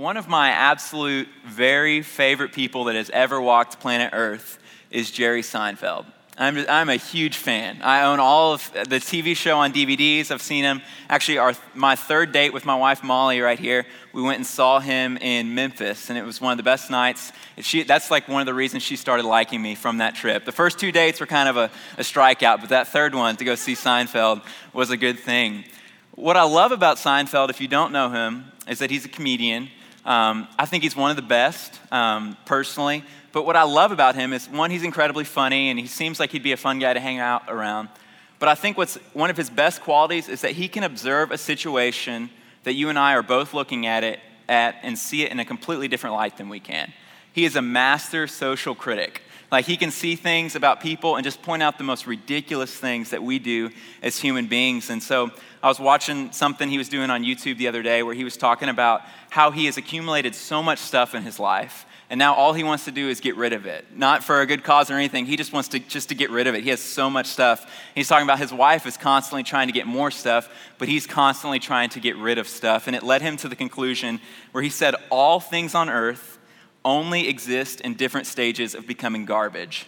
One of my absolute very favorite people that has ever walked planet Earth is Jerry Seinfeld. I'm, I'm a huge fan. I own all of the TV show on DVDs. I've seen him. Actually, our, my third date with my wife Molly right here, we went and saw him in Memphis, and it was one of the best nights. She, that's like one of the reasons she started liking me from that trip. The first two dates were kind of a, a strikeout, but that third one to go see Seinfeld was a good thing. What I love about Seinfeld, if you don't know him, is that he's a comedian. Um, I think he's one of the best, um, personally. But what I love about him is one, he's incredibly funny and he seems like he'd be a fun guy to hang out around. But I think what's one of his best qualities is that he can observe a situation that you and I are both looking at it at and see it in a completely different light than we can. He is a master social critic. Like he can see things about people and just point out the most ridiculous things that we do as human beings. And so I was watching something he was doing on YouTube the other day where he was talking about how he has accumulated so much stuff in his life and now all he wants to do is get rid of it. Not for a good cause or anything. He just wants to just to get rid of it. He has so much stuff. He's talking about his wife is constantly trying to get more stuff but he's constantly trying to get rid of stuff. And it led him to the conclusion where he said all things on earth only exist in different stages of becoming garbage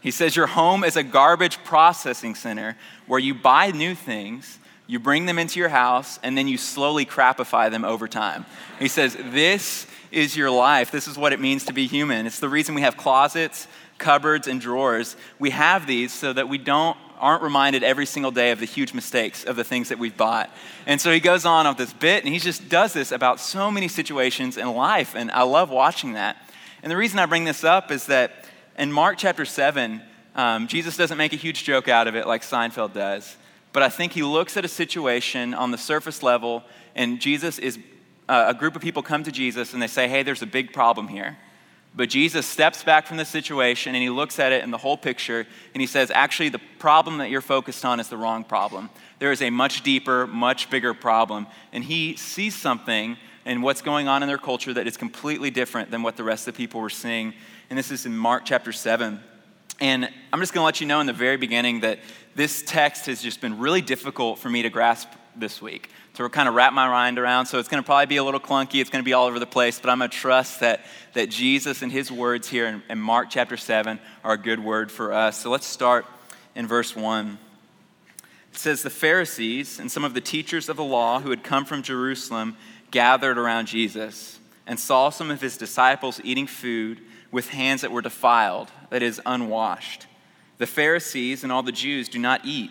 he says your home is a garbage processing center where you buy new things you bring them into your house and then you slowly crapify them over time he says this is your life. This is what it means to be human. It's the reason we have closets, cupboards, and drawers. We have these so that we don't aren't reminded every single day of the huge mistakes of the things that we've bought. And so he goes on of this bit and he just does this about so many situations in life and I love watching that. And the reason I bring this up is that in Mark chapter 7, um, Jesus doesn't make a huge joke out of it like Seinfeld does. But I think he looks at a situation on the surface level, and Jesus is uh, a group of people come to Jesus and they say, hey, there's a big problem here. But Jesus steps back from the situation and he looks at it in the whole picture and he says, actually, the problem that you're focused on is the wrong problem. There is a much deeper, much bigger problem. And he sees something in what's going on in their culture that is completely different than what the rest of the people were seeing. And this is in Mark chapter 7. And I'm just going to let you know in the very beginning that this text has just been really difficult for me to grasp this week to kind of wrap my mind around. So it's going to probably be a little clunky. It's going to be all over the place, but I'm going to trust that, that Jesus and his words here in, in Mark chapter 7 are a good word for us. So let's start in verse 1. It says, The Pharisees and some of the teachers of the law who had come from Jerusalem gathered around Jesus and saw some of his disciples eating food with hands that were defiled, that is, unwashed. The Pharisees and all the Jews do not eat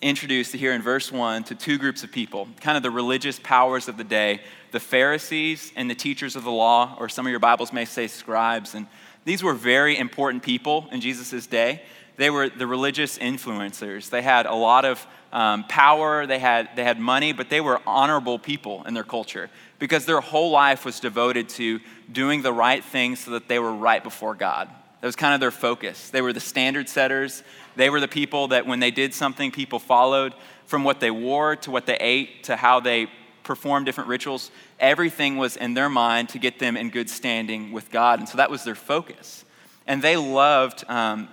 introduced here in verse 1 to two groups of people, kind of the religious powers of the day the Pharisees and the teachers of the law, or some of your Bibles may say scribes. And these were very important people in Jesus' day. They were the religious influencers. They had a lot of um, power, they had, they had money, but they were honorable people in their culture because their whole life was devoted to doing the right thing so that they were right before God. That was kind of their focus. They were the standard setters. They were the people that when they did something, people followed from what they wore to what they ate to how they performed different rituals. Everything was in their mind to get them in good standing with God. And so that was their focus. And they loved um,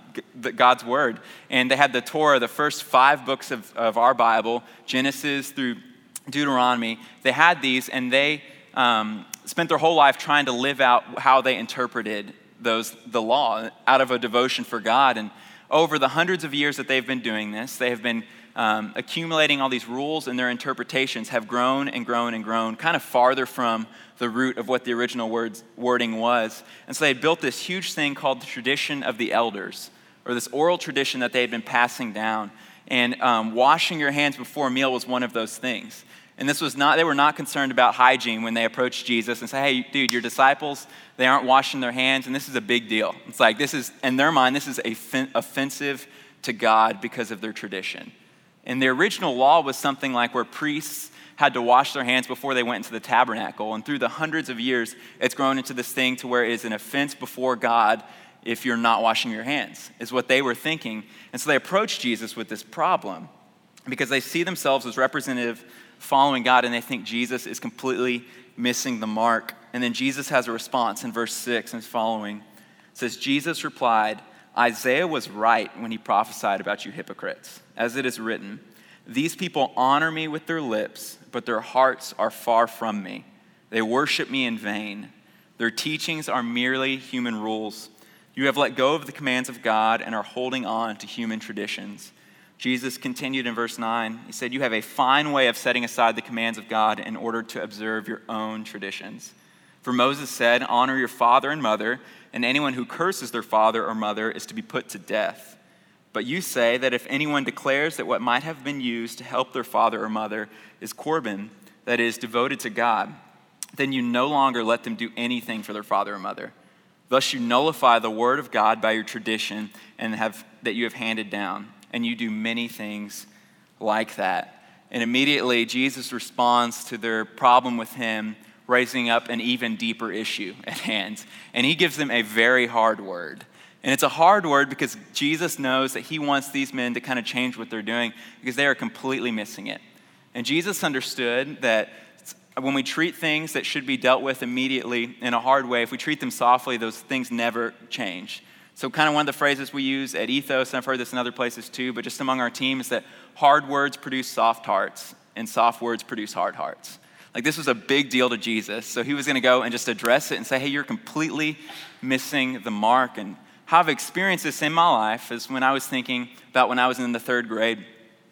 God's word. And they had the Torah, the first five books of, of our Bible, Genesis through Deuteronomy. They had these, and they um, spent their whole life trying to live out how they interpreted those, the law out of a devotion for God. And over the hundreds of years that they've been doing this, they have been um, accumulating all these rules, and their interpretations have grown and grown and grown, kind of farther from the root of what the original words, wording was. And so they had built this huge thing called the tradition of the elders, or this oral tradition that they had been passing down. And um, washing your hands before a meal was one of those things. And this was not, they were not concerned about hygiene when they approached Jesus and said, hey, dude, your disciples, they aren't washing their hands, and this is a big deal. It's like, this is, in their mind, this is offensive to God because of their tradition. And the original law was something like where priests had to wash their hands before they went into the tabernacle. And through the hundreds of years, it's grown into this thing to where it is an offense before God if you're not washing your hands, is what they were thinking. And so they approached Jesus with this problem because they see themselves as representative following God and they think Jesus is completely missing the mark. And then Jesus has a response in verse 6 and following. It says, Jesus replied, Isaiah was right when he prophesied about you hypocrites. As it is written, These people honor me with their lips, but their hearts are far from me. They worship me in vain. Their teachings are merely human rules. You have let go of the commands of God and are holding on to human traditions. Jesus continued in verse 9. He said, You have a fine way of setting aside the commands of God in order to observe your own traditions. For Moses said, Honor your father and mother, and anyone who curses their father or mother is to be put to death. But you say that if anyone declares that what might have been used to help their father or mother is Corban, that is, devoted to God, then you no longer let them do anything for their father or mother. Thus you nullify the word of God by your tradition and have, that you have handed down, and you do many things like that. And immediately Jesus responds to their problem with him, raising up an even deeper issue at hand. And he gives them a very hard word. And it's a hard word because Jesus knows that he wants these men to kind of change what they're doing because they are completely missing it. And Jesus understood that when we treat things that should be dealt with immediately in a hard way, if we treat them softly, those things never change. So, kind of one of the phrases we use at Ethos, and I've heard this in other places too, but just among our team, is that hard words produce soft hearts, and soft words produce hard hearts. Like, this was a big deal to Jesus. So, he was going to go and just address it and say, hey, you're completely missing the mark. And how I've experienced this in my life is when I was thinking about when I was in the third grade.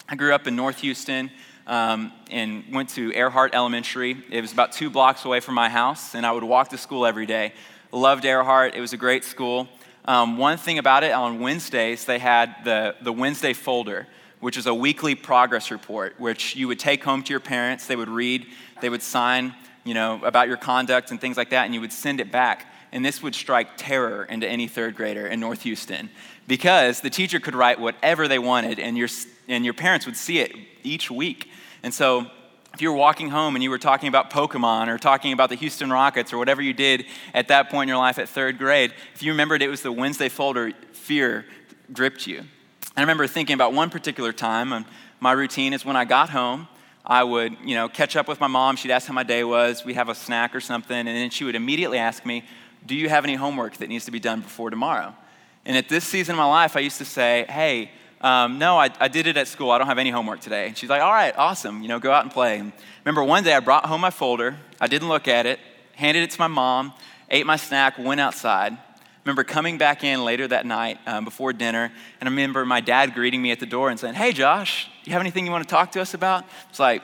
I grew up in North Houston um, and went to Earhart Elementary. It was about two blocks away from my house, and I would walk to school every day. Loved Earhart, it was a great school. Um, one thing about it, on Wednesdays, they had the, the Wednesday folder, which is a weekly progress report, which you would take home to your parents. They would read, they would sign, you know, about your conduct and things like that, and you would send it back. And this would strike terror into any third grader in North Houston because the teacher could write whatever they wanted, and your, and your parents would see it each week. And so, if you were walking home and you were talking about Pokemon or talking about the Houston Rockets or whatever you did at that point in your life at third grade, if you remembered it was the Wednesday folder, fear gripped you. I remember thinking about one particular time, and my routine is when I got home, I would, you know, catch up with my mom. She'd ask how my day was. We'd have a snack or something, and then she would immediately ask me, "Do you have any homework that needs to be done before tomorrow?" And at this season of my life, I used to say, "Hey, um, no, I, I did it at school. I don't have any homework today. And she's like, all right, awesome. You know, go out and play. And remember one day I brought home my folder. I didn't look at it, handed it to my mom, ate my snack, went outside. remember coming back in later that night um, before dinner, and I remember my dad greeting me at the door and saying, hey, Josh, you have anything you want to talk to us about? It's like,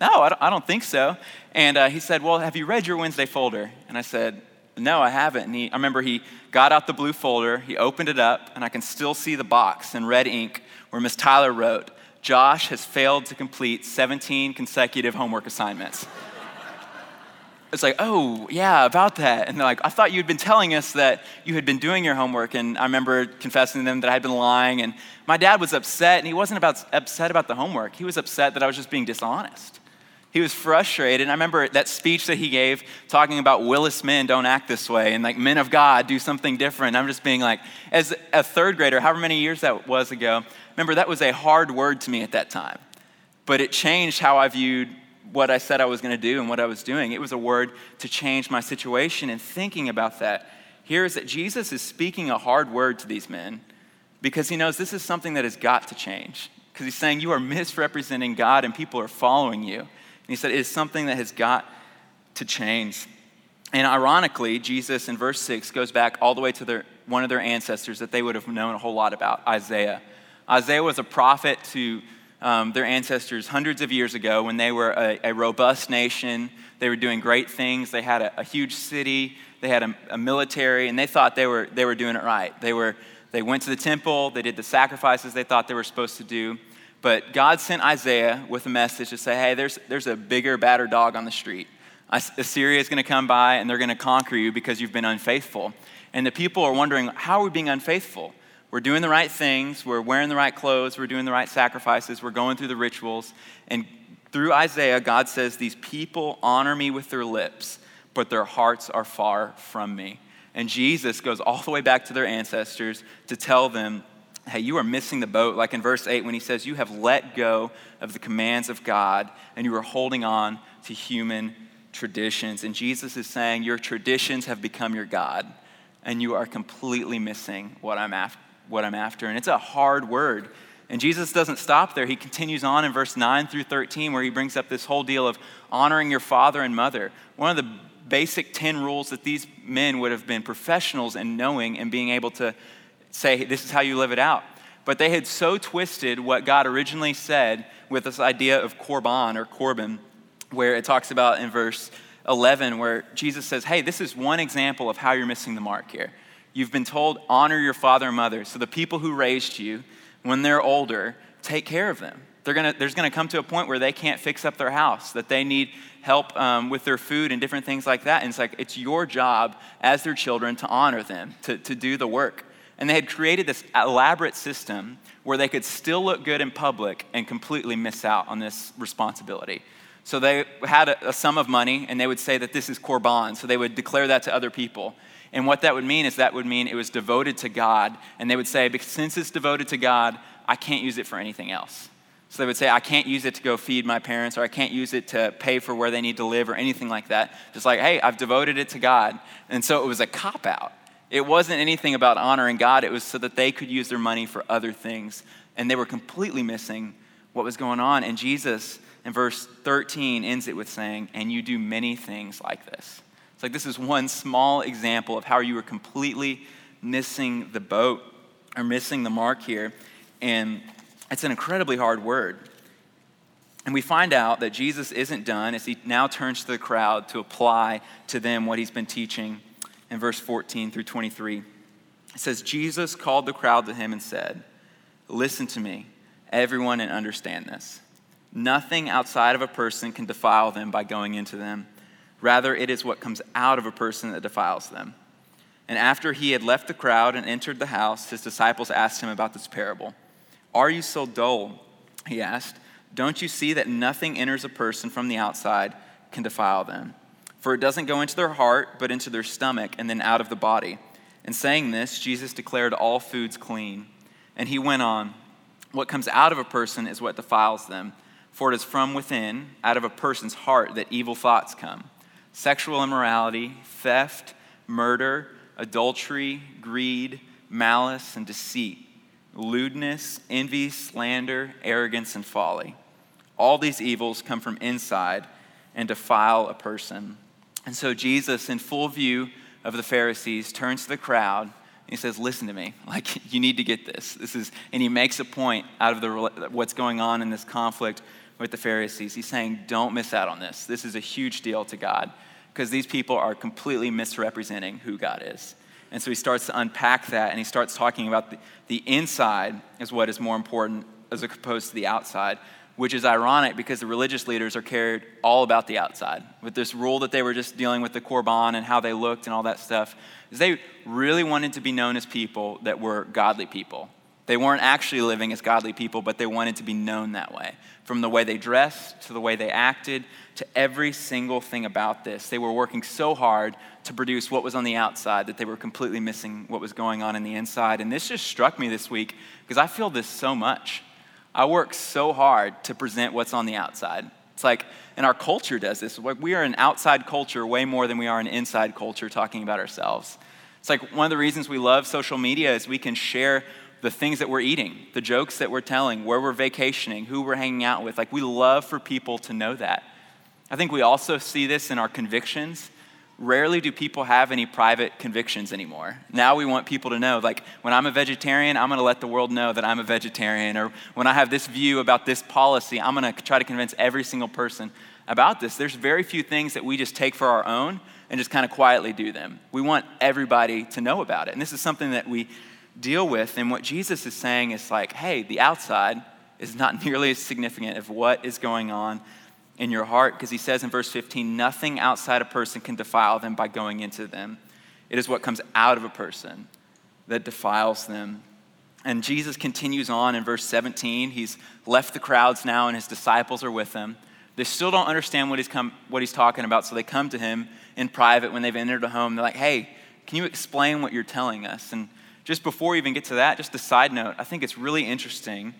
no, I don't, I don't think so. And uh, he said, well, have you read your Wednesday folder? And I said, no, I haven't. And he, I remember he got out the blue folder, he opened it up, and I can still see the box in red ink where Miss Tyler wrote, Josh has failed to complete 17 consecutive homework assignments. it's like, oh, yeah, about that. And they're like, I thought you'd been telling us that you had been doing your homework. And I remember confessing to them that I had been lying. And my dad was upset, and he wasn't about, upset about the homework. He was upset that I was just being dishonest. He was frustrated. And I remember that speech that he gave talking about Willis men don't act this way and like men of God do something different. I'm just being like, as a third grader, however many years that was ago, remember that was a hard word to me at that time. But it changed how I viewed what I said I was going to do and what I was doing. It was a word to change my situation. And thinking about that, here is that Jesus is speaking a hard word to these men because he knows this is something that has got to change. Because he's saying, You are misrepresenting God and people are following you he said, it is something that has got to change. And ironically, Jesus in verse 6 goes back all the way to their, one of their ancestors that they would have known a whole lot about, Isaiah. Isaiah was a prophet to um, their ancestors hundreds of years ago when they were a, a, robust nation. They were doing great things. They had a, a huge city, they had a, a, military, and they thought they were, they were doing it right. They, were, they went to the temple, they did the sacrifices they thought they were supposed to do. But God sent Isaiah with a message to say, hey, there's, there's a bigger, badder dog on the street. Assyria is going to come by and they're going to conquer you because you've been unfaithful. And the people are wondering, how are we being unfaithful? We're doing the right things, we're wearing the right clothes, we're doing the right sacrifices, we're going through the rituals. And through Isaiah, God says, These people honor me with their lips, but their hearts are far from me. And Jesus goes all the way back to their ancestors to tell them, hey, you are missing the boat. Like in verse 8, when he says, You have let go of the commands of God and you are holding on to human traditions. And Jesus is saying, Your traditions have become your God and you are completely missing what I'm after. What I'm after. And it's a hard word. And Jesus doesn't stop there. He continues on in verse 9 through 13, where he brings up this whole deal of honoring your father and mother. One of the basic 10 rules that these men would have been professionals in knowing and being able to say, this is how you live it out. But they had so twisted what God originally said with this idea of korban or korban, where it talks about in verse 11, where Jesus says, hey, this is one example of how you're missing the mark here. You've been told, honor your father and mother. So the people who raised you, when they're older, take care of them. Gonna, there's going to come to a point where they can't fix up their house, that they need help um, with their food and different things like that. And it's like, it's your job as their children to honor them, to, to do the work. And they had created this elaborate system where they could still look good in public and completely miss out on this responsibility. So they had a, a sum of money and they would say that this is korban. So they would declare that to other people. And what that would mean is that would mean it was devoted to God. And they would say, since it's devoted to God, I can't use it for anything else. So they would say, I can't use it to go feed my parents, or I can't use it to pay for where they need to live, or anything like that. Just like, hey, I've devoted it to God. And so it was a cop out. It wasn't anything about honoring God, it was so that they could use their money for other things. And they were completely missing what was going on. And Jesus, in verse 13, ends it with saying, And you do many things like this. It's like this is one small example of how you were completely missing the boat or missing the mark here. And it's an incredibly hard word. And we find out that Jesus isn't done as he now turns to the crowd to apply to them what he's been teaching in verse 14 through 23. It says, Jesus called the crowd to him and said, Listen to me, everyone, and understand this. Nothing outside of a person can defile them by going into them. Rather, it is what comes out of a person that defiles them. And after he had left the crowd and entered the house, his disciples asked him about this parable. Are you so dull? He asked. Don't you see that nothing enters a person from the outside can defile them? For it doesn't go into their heart, but into their stomach, and then out of the body. And saying this, Jesus declared all foods clean. And he went on What comes out of a person is what defiles them. For it is from within, out of a person's heart, that evil thoughts come sexual immorality, theft, murder, adultery, greed, malice, and deceit lewdness, envy, slander, arrogance, and folly. All these evils come from inside and defile a person. And so Jesus, in full view of the Pharisees, turns to the crowd and he says, Listen to me. Like, you need to get this. This is, and he makes a point out of the, what's going on in this conflict with the Pharisees. He's saying, Don't miss out on this. This is a huge deal to God because these people are completely misrepresenting who God is. And so he starts to unpack that and he starts talking about the, the inside is what is more important as opposed to the outside, which is ironic because the religious leaders are cared all about the outside. With this rule that they were just dealing with the korban and how they looked and all that stuff, is they really wanted to be known as people that were godly people. They weren't actually living as godly people, but they wanted to be known that way. From the way they dressed to the way they acted to every single thing about this. They were working so hard to produce what was on the outside that they were completely missing what was going on in the inside. And this just struck me this week because I feel this so much. I work so hard to present what's on the outside. It's like, and our culture does this. We are an outside culture way more than we are an inside culture talking about ourselves. It's like one of the reasons we love social media is we can share the things that we're eating, the jokes that we're telling, where we're vacationing, who we're hanging out with. Like, we love for people to know that. I think we also see this in our convictions rarely do people have any private convictions anymore. Now we want people to know, like, when I'm a vegetarian, I'm gonna let the world know that I'm a vegetarian. Or when I have this view about this policy, I'm gonna try to convince every single person about this. There's very few things that we just take for our own and just kind of quietly do them. We want everybody to know about it. And this is something that we deal with. And what Jesus is saying is like, hey, the outside is not nearly as significant of what is going on in your heart because he says in verse 15, nothing outside a person can defile them by going into them. It is what comes out of a person that defiles them. And Jesus continues on in verse 17. He's left the crowds now, and his disciples are with him. They still don't understand what he's, come, what he's talking about, so they come to him in private when they've entered a home. They're like, hey, Can you explain what you're telling us? And just before we even get to that, just a side note, I think it's really interesting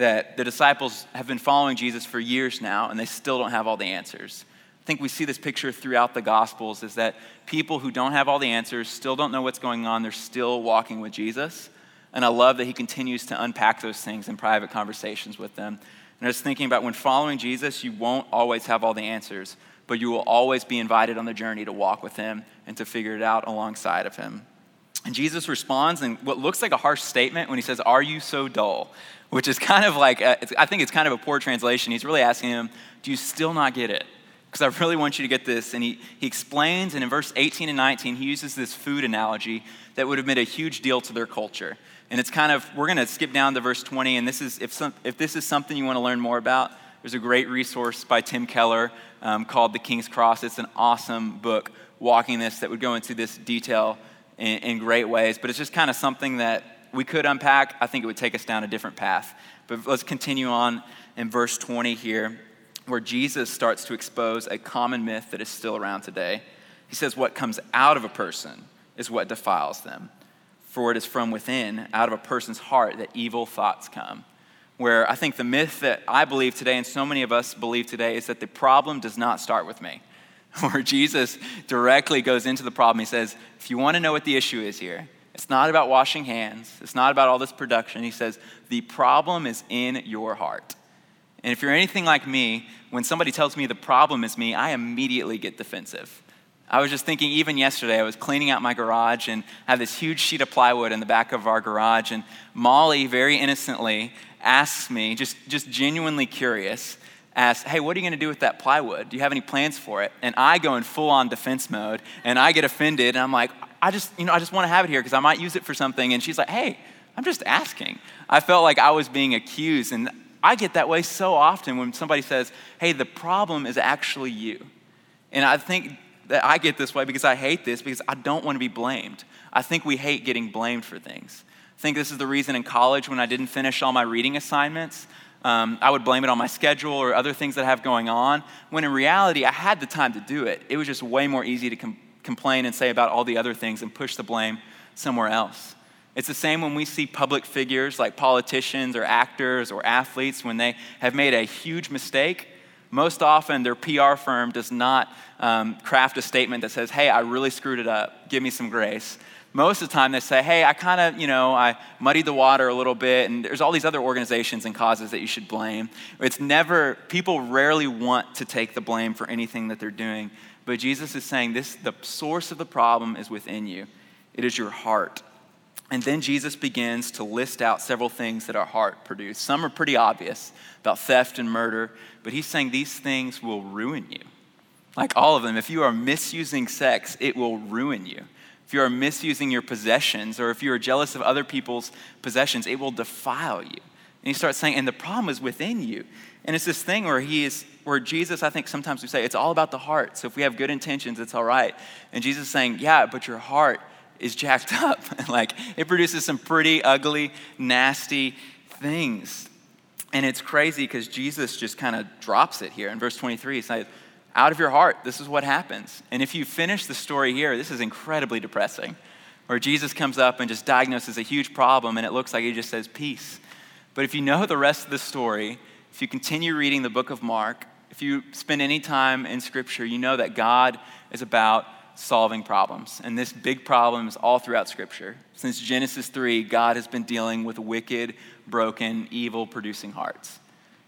that the disciples have been following Jesus for years now and they still don't have all the answers. I think we see this picture throughout the Gospels is that people who don't have all the answers still don't know what's going on, they're still walking with Jesus. And I love that he continues to unpack those things in private conversations with them. And I was thinking about when following Jesus, you won't always have all the answers, but you will always be invited on the journey to walk with him and to figure it out alongside of him. And Jesus responds in what looks like a harsh statement when he says, Are you so dull? Which is kind of like, a, I think it's kind of a poor translation. He's really asking him, Do you still not get it? Because I really want you to get this. And he, he explains, and in verse 18 and 19, he uses this food analogy that would have made a huge deal to their culture. And it's kind of, we're going to skip down to verse 20. And this is, if, some, if this is something you want to learn more about, there's a great resource by Tim Keller um, called The King's Cross. It's an awesome book walking this that would go into this detail in, in great ways. But it's just kind of something that we could unpack. I think it would take us down a different path. But let's continue on in verse 20 here, where Jesus starts to expose a common myth that is still around today. He says, What comes out of a person is what defiles them for it is from within, out of a person's heart, that evil thoughts come. Where I think the myth that I believe today, and so many of us believe today, is that the problem does not start with me. Where Jesus directly goes into the problem. He says, if you want to know what the issue is here, it's not about washing hands, it's not about all this production. He says, the problem is in your heart. And if you're anything like me, when somebody tells me the problem is me, I immediately get defensive. I was just thinking, even yesterday, I was cleaning out my garage and had this huge sheet of plywood in the back of our garage. And Molly, very innocently, asks me, just, just genuinely curious, asks, Hey, what are you going to do with that plywood? Do you have any plans for it? And I go in full on defense mode and I get offended. And I'm like, I just, you know, I just want to have it here because I might use it for something. And she's like, Hey, I'm just asking. I felt like I was being accused. And I get that way so often when somebody says, Hey, the problem is actually you. And I think that I get this way because I hate this because I don't want to be blamed. I think we hate getting blamed for things. I think this is the reason in college when I didn't finish all my reading assignments, um, I would blame it on my schedule or other things that I have going on, when in reality, I had the time to do it. It was just way more easy to complain and say about all the other things and push the blame somewhere else. It's the same when we see public figures like politicians or actors or athletes when they have made a huge mistake most often, their PR firm does not um, craft a statement that says, hey, I really screwed it up, give me some grace. Most of the time, they say, hey, I kind of, you know, I muddied the water a little bit, and there's all these other organizations and causes that you should blame. It's never, people rarely want to take the blame for anything that they're doing. But Jesus is saying this the source of the problem is within you, it is your heart. And then Jesus begins to list out several things that our heart produces. Some are pretty obvious about theft and murder, but he's saying these things will ruin you. Like all of them. If you are misusing sex, it will ruin you. If you are misusing your possessions, or if you are jealous of other people's possessions, it will defile you. And he starts saying, and the problem is within you. And it's this thing where he is, where Jesus, I think sometimes we say, it's all about the heart. So if we have good intentions, it's all right. And Jesus is saying, yeah, but your heart is jacked up. like it produces some pretty ugly, nasty things. And it's crazy because Jesus just kind of drops it here in verse 23. He says, Out of your heart, this is what happens. And if you finish the story here, this is incredibly depressing, where Jesus comes up and just diagnoses a huge problem, and it looks like he just says, Peace. But if you know the rest of the story, if you continue reading the book of Mark, if you spend any time in Scripture, you know that God is about solving problems. And this big problem is all throughout Scripture. Since Genesis 3, God has been dealing with wicked, broken, evil producing hearts.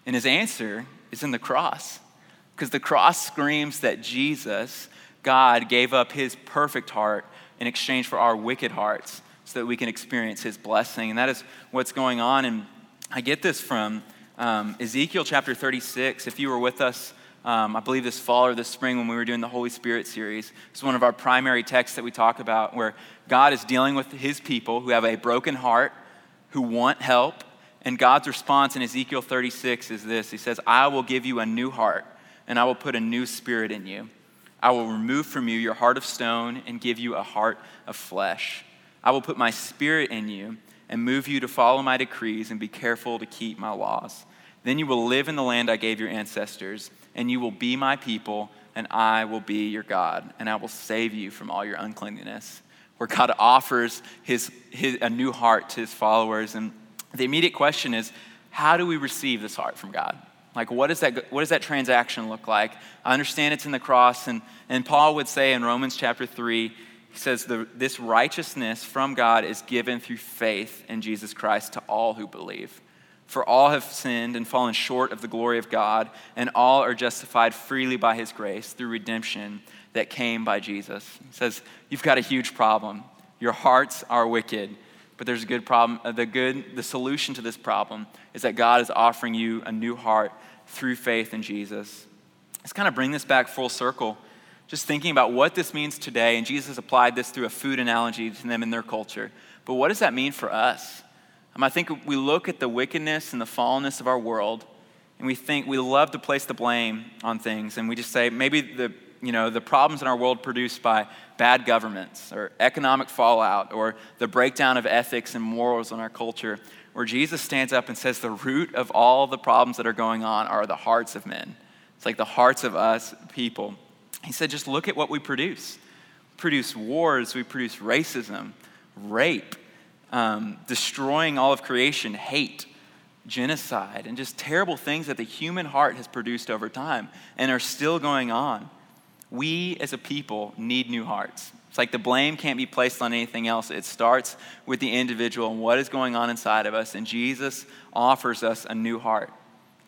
And his answer is in the cross. Because the cross screams that Jesus, God, gave up his perfect heart in exchange for our wicked hearts so that we can experience his blessing. And that is what's going on. And I get this from um, Ezekiel chapter 36. If you were with us, um, I believe this fall or this spring when we were doing the Holy Spirit series. It's one of our primary texts that we talk about where God is dealing with his people who have a broken heart, who want help. And God's response in Ezekiel 36 is this He says, I will give you a new heart, and I will put a new spirit in you. I will remove from you your heart of stone and give you a heart of flesh. I will put my spirit in you and move you to follow my decrees and be careful to keep my laws. Then you will live in the land I gave your ancestors, and you will be my people, and I will be your God, and I will save you from all your uncleanness. where God offers his, his, a new heart to his followers. And the immediate question is how do we receive this heart from God? Like, what does that, what does that transaction look like? I understand it's in the cross, and, and Paul would say in Romans chapter 3, he says, This righteousness from God is given through faith in Jesus Christ to all who believe. For all have sinned and fallen short of the glory of God, and all are justified freely by his grace through redemption that came by Jesus. He says, You've got a huge problem. Your hearts are wicked, but there's a good problem. Uh, the good, the solution to this problem is that God is offering you a new heart through faith in Jesus. Let's kind of bring this back full circle, just thinking about what this means today. And Jesus applied this through a food analogy to them in their culture. But what does that mean for us? Um, I think we look at the wickedness and the fallenness of our world, and we think we love to place the blame on things, and we just say maybe the you know the problems in our world produced by bad governments or economic fallout or the breakdown of ethics and morals in our culture where jesus stands up and says the root of all the problems that are going on are the hearts of men it's like the hearts of us people he said just look at what we produce we produce wars we produce racism rape um, destroying all of creation, hate, genocide, and just terrible things that the human heart has produced over time and are still going on. We as a people need new hearts. It's like the blame can't be placed on anything else. It starts with the individual and what is going on inside of us. And Jesus offers us a new heart.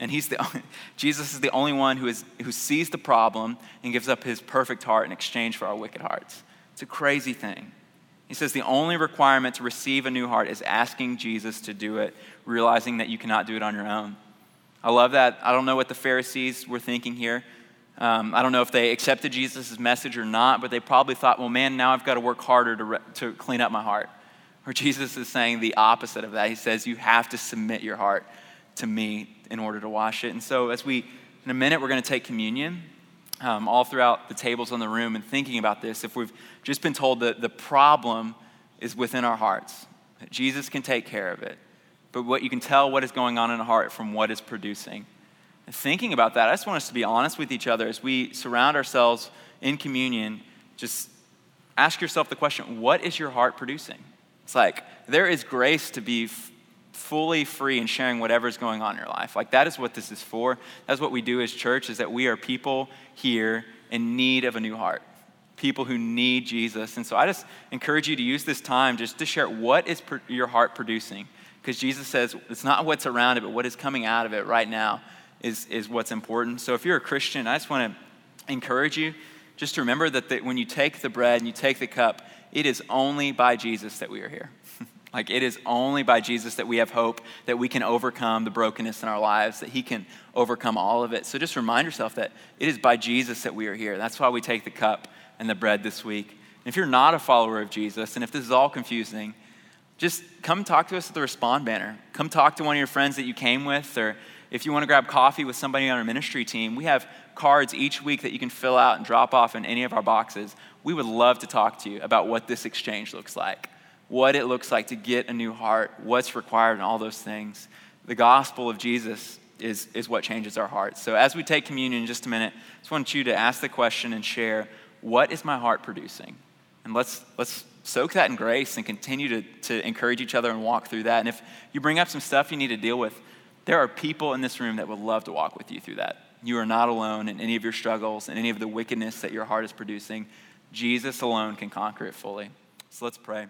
And he's the, Jesus is the only one who, is, who sees the problem and gives up his perfect heart in exchange for our wicked hearts. It's a crazy thing. He says the only requirement to receive a new heart is asking Jesus to do it, realizing that you cannot do it on your own. I love that. I don't know what the Pharisees were thinking here. Um, I don't know if they accepted Jesus' message or not, but they probably thought, well, man, now I've got to work harder to, re- to clean up my heart. Or Jesus is saying the opposite of that. He says, you have to submit your heart to me in order to wash it. And so, as we, in a minute, we're going to take communion um, all throughout the tables in the room and thinking about this, if we've just been told that the problem is within our hearts, that Jesus can take care of it, but what you can tell what is going on in a heart from what is producing. And thinking about that, I just want us to be honest with each other as we surround ourselves in communion. Just ask yourself the question what is your heart producing? It's like there is grace to be fully free in sharing whatever's going on in your life. Like that is what this is for. That's what we do as church is that we are people here in need of a new heart. People who need Jesus. And so I just encourage you to use this time just to share what is your heart producing. Because Jesus says it's not what's around it, but what is coming out of it right now is, is what's important. So if you're a Christian, I just want to encourage you just to remember that the, when you take the bread and you take the cup, it is only by Jesus that we are here. Like it is only by Jesus that we have hope, that we can overcome the brokenness in our lives, that He can overcome all of it. So just remind yourself that it is by Jesus that we are here. That's why we take the cup and the bread this week. And if you're not a follower of Jesus, and if this is all confusing, just come talk to us at the Respond banner. Come talk to one of your friends that you came with, or if you want to grab coffee with somebody on our ministry team, we have cards each week that you can fill out and drop off in any of our boxes. We would love to talk to you about what this exchange looks like what it looks like to get a new heart, what's required, and all those things. The gospel of Jesus is, is what changes our hearts. So, as we take communion in just a minute, I just want you to ask the question and share what is my heart producing? And let's, let's soak that in grace and continue to, to encourage each other and walk through that. And if you bring up some stuff you need to deal with, there are people in this room that would love to walk with you through that. You are not alone in any of your struggles and any of the wickedness that your heart is producing. Jesus alone can conquer it fully. So let's pray.